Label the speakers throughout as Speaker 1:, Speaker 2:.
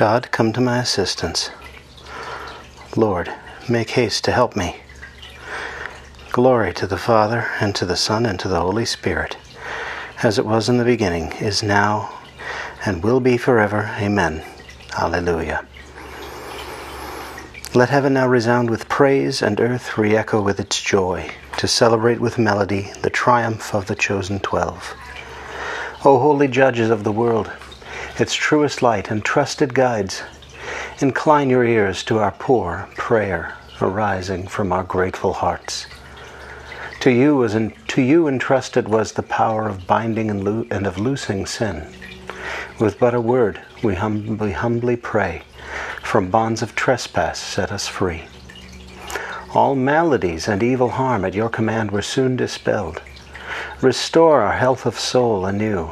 Speaker 1: God, come to my assistance. Lord, make haste to help me. Glory to the Father, and to the Son, and to the Holy Spirit, as it was in the beginning, is now, and will be forever. Amen. Alleluia. Let heaven now resound with praise, and earth re echo with its joy, to celebrate with melody the triumph of the chosen twelve. O holy judges of the world, its truest light and trusted guides, incline your ears to our poor prayer arising from our grateful hearts. To you, was in, to you entrusted was the power of binding and, and of loosing sin. With but a word, we humbly, humbly pray, from bonds of trespass set us free. All maladies and evil harm at your command were soon dispelled. Restore our health of soul anew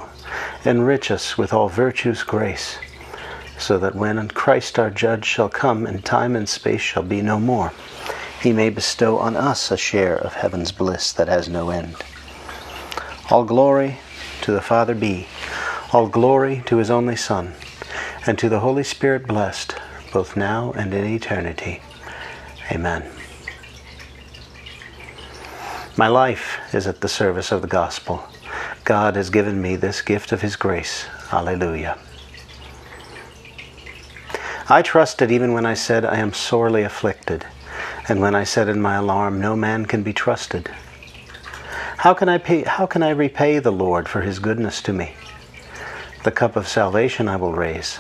Speaker 1: enrich us with all virtue's grace, so that when Christ our judge shall come and time and space shall be no more, he may bestow on us a share of heaven's bliss that has no end. All glory to the Father be, all glory to his only Son, and to the Holy Spirit blessed, both now and in eternity. Amen. My life is at the service of the gospel. God has given me this gift of His grace. Hallelujah. I trusted even when I said, I am sorely afflicted, and when I said in my alarm, No man can be trusted. How can I, pay, how can I repay the Lord for His goodness to me? The cup of salvation I will raise.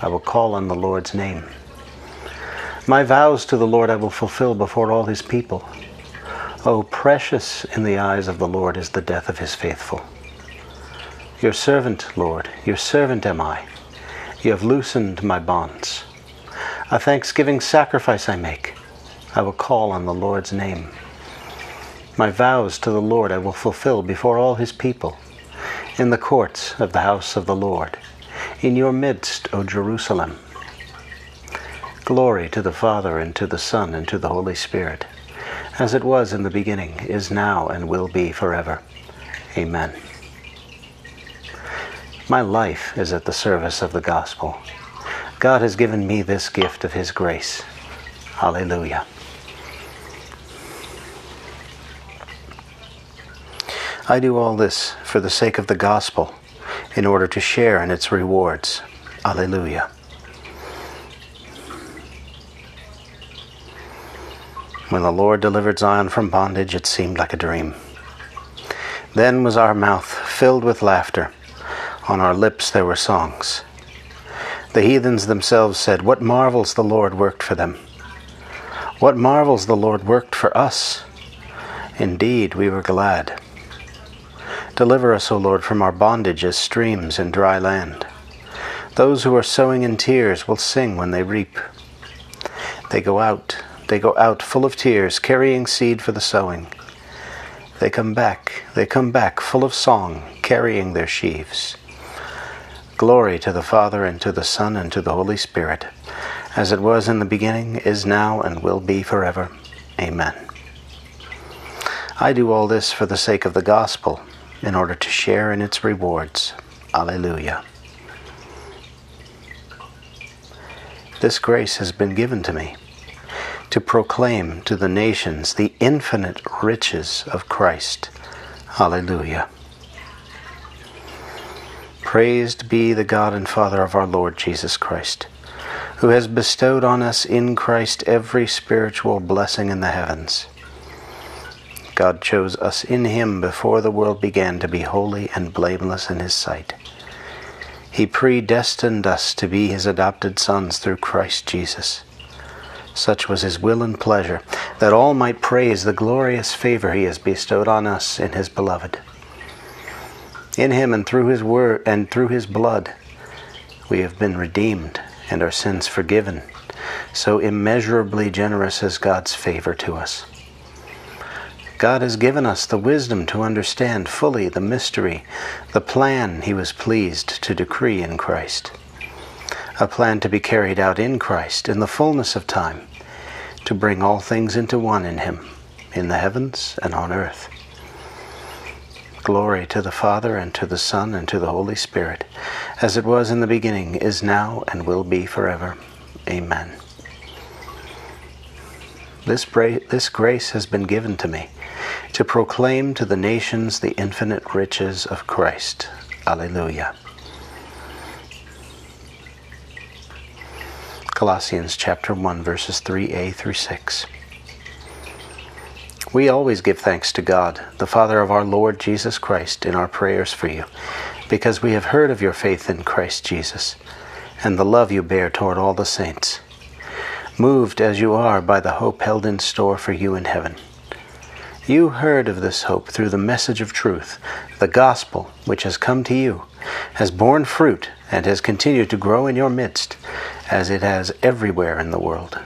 Speaker 1: I will call on the Lord's name. My vows to the Lord I will fulfill before all His people. Oh, precious in the eyes of the Lord is the death of His faithful. Your servant, Lord, your servant am I. You have loosened my bonds. A thanksgiving sacrifice I make. I will call on the Lord's name. My vows to the Lord I will fulfill before all his people, in the courts of the house of the Lord, in your midst, O Jerusalem. Glory to the Father, and to the Son, and to the Holy Spirit, as it was in the beginning, is now, and will be forever. Amen. My life is at the service of the gospel. God has given me this gift of His grace. Hallelujah. I do all this for the sake of the gospel, in order to share in its rewards. Alleluia. When the Lord delivered Zion from bondage, it seemed like a dream. Then was our mouth filled with laughter on our lips there were songs. The heathens themselves said, What marvels the Lord worked for them! What marvels the Lord worked for us! Indeed, we were glad. Deliver us, O Lord, from our bondage as streams in dry land. Those who are sowing in tears will sing when they reap. They go out, they go out full of tears, carrying seed for the sowing. They come back, they come back full of song, carrying their sheaves. Glory to the Father, and to the Son, and to the Holy Spirit, as it was in the beginning, is now, and will be forever. Amen. I do all this for the sake of the gospel, in order to share in its rewards. Alleluia. This grace has been given to me to proclaim to the nations the infinite riches of Christ. Alleluia. Praised be the God and Father of our Lord Jesus Christ, who has bestowed on us in Christ every spiritual blessing in the heavens. God chose us in Him before the world began to be holy and blameless in His sight. He predestined us to be His adopted sons through Christ Jesus. Such was His will and pleasure, that all might praise the glorious favor He has bestowed on us in His beloved. In him and through his word and through his blood we have been redeemed and our sins forgiven. So immeasurably generous is God's favor to us. God has given us the wisdom to understand fully the mystery, the plan he was pleased to decree in Christ. A plan to be carried out in Christ in the fullness of time, to bring all things into one in him, in the heavens and on earth. Glory to the Father, and to the Son, and to the Holy Spirit, as it was in the beginning, is now, and will be forever. Amen. This, this grace has been given to me to proclaim to the nations the infinite riches of Christ. Alleluia. Colossians chapter 1 verses 3a through 6. We always give thanks to God, the Father of our Lord Jesus Christ, in our prayers for you, because we have heard of your faith in Christ Jesus and the love you bear toward all the saints, moved as you are by the hope held in store for you in heaven. You heard of this hope through the message of truth, the gospel which has come to you, has borne fruit, and has continued to grow in your midst, as it has everywhere in the world.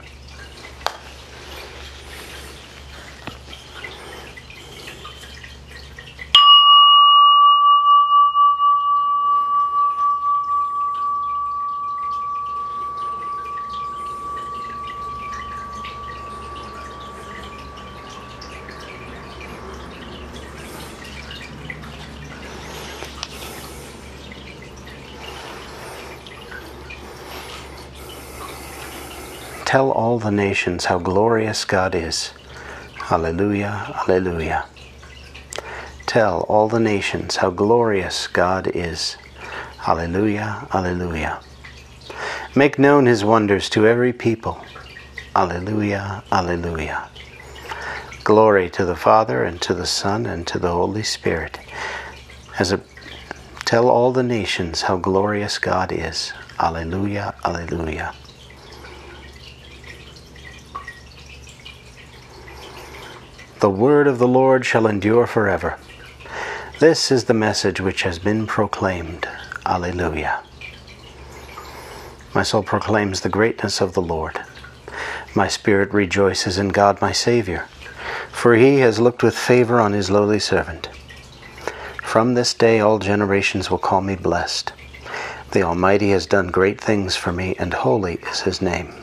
Speaker 1: Tell all the nations how glorious God is. Alleluia, Alleluia. Tell all the nations how glorious God is. Alleluia, Alleluia. Make known his wonders to every people. Alleluia, Alleluia. Glory to the Father, and to the Son, and to the Holy Spirit. As a, tell all the nations how glorious God is. Alleluia, Alleluia. The word of the Lord shall endure forever. This is the message which has been proclaimed. Alleluia. My soul proclaims the greatness of the Lord. My spirit rejoices in God my Savior, for he has looked with favor on his lowly servant. From this day all generations will call me blessed. The Almighty has done great things for me, and holy is his name.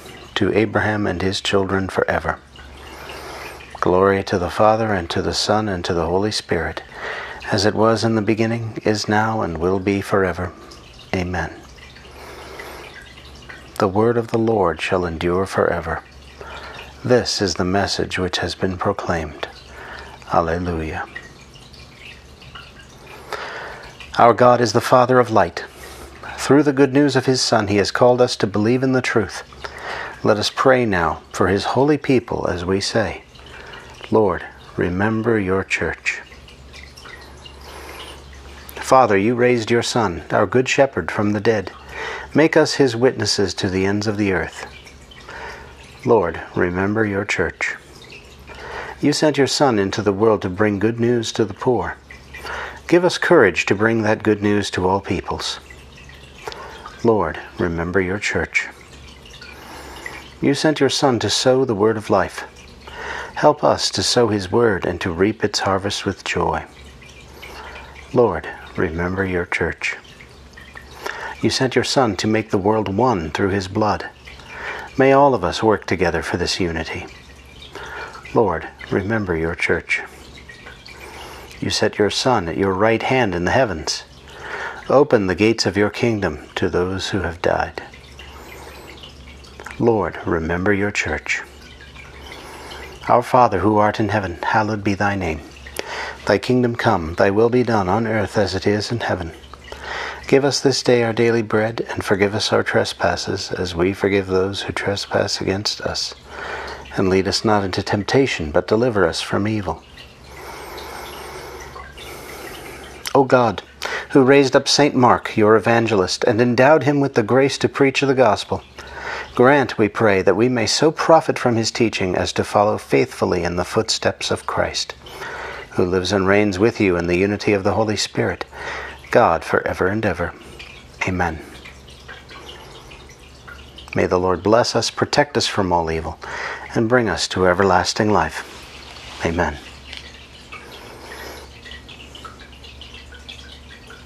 Speaker 1: to Abraham and his children forever. Glory to the Father, and to the Son, and to the Holy Spirit, as it was in the beginning, is now, and will be forever. Amen. The word of the Lord shall endure forever. This is the message which has been proclaimed. Alleluia. Our God is the Father of light. Through the good news of His Son, He has called us to believe in the truth. Let us pray now for His holy people as we say, Lord, remember your church. Father, you raised your Son, our good shepherd, from the dead. Make us his witnesses to the ends of the earth. Lord, remember your church. You sent your Son into the world to bring good news to the poor. Give us courage to bring that good news to all peoples. Lord, remember your church. You sent your Son to sow the word of life. Help us to sow His word and to reap its harvest with joy. Lord, remember your church. You sent your Son to make the world one through His blood. May all of us work together for this unity. Lord, remember your church. You set your Son at your right hand in the heavens. Open the gates of your kingdom to those who have died. Lord, remember your church. Our Father who art in heaven, hallowed be thy name. Thy kingdom come, thy will be done on earth as it is in heaven. Give us this day our daily bread, and forgive us our trespasses, as we forgive those who trespass against us. And lead us not into temptation, but deliver us from evil. O God, who raised up St. Mark, your evangelist, and endowed him with the grace to preach the gospel, Grant, we pray, that we may so profit from his teaching as to follow faithfully in the footsteps of Christ, who lives and reigns with you in the unity of the Holy Spirit, God, for ever and ever. Amen. May the Lord bless us, protect us from all evil, and bring us to everlasting life. Amen.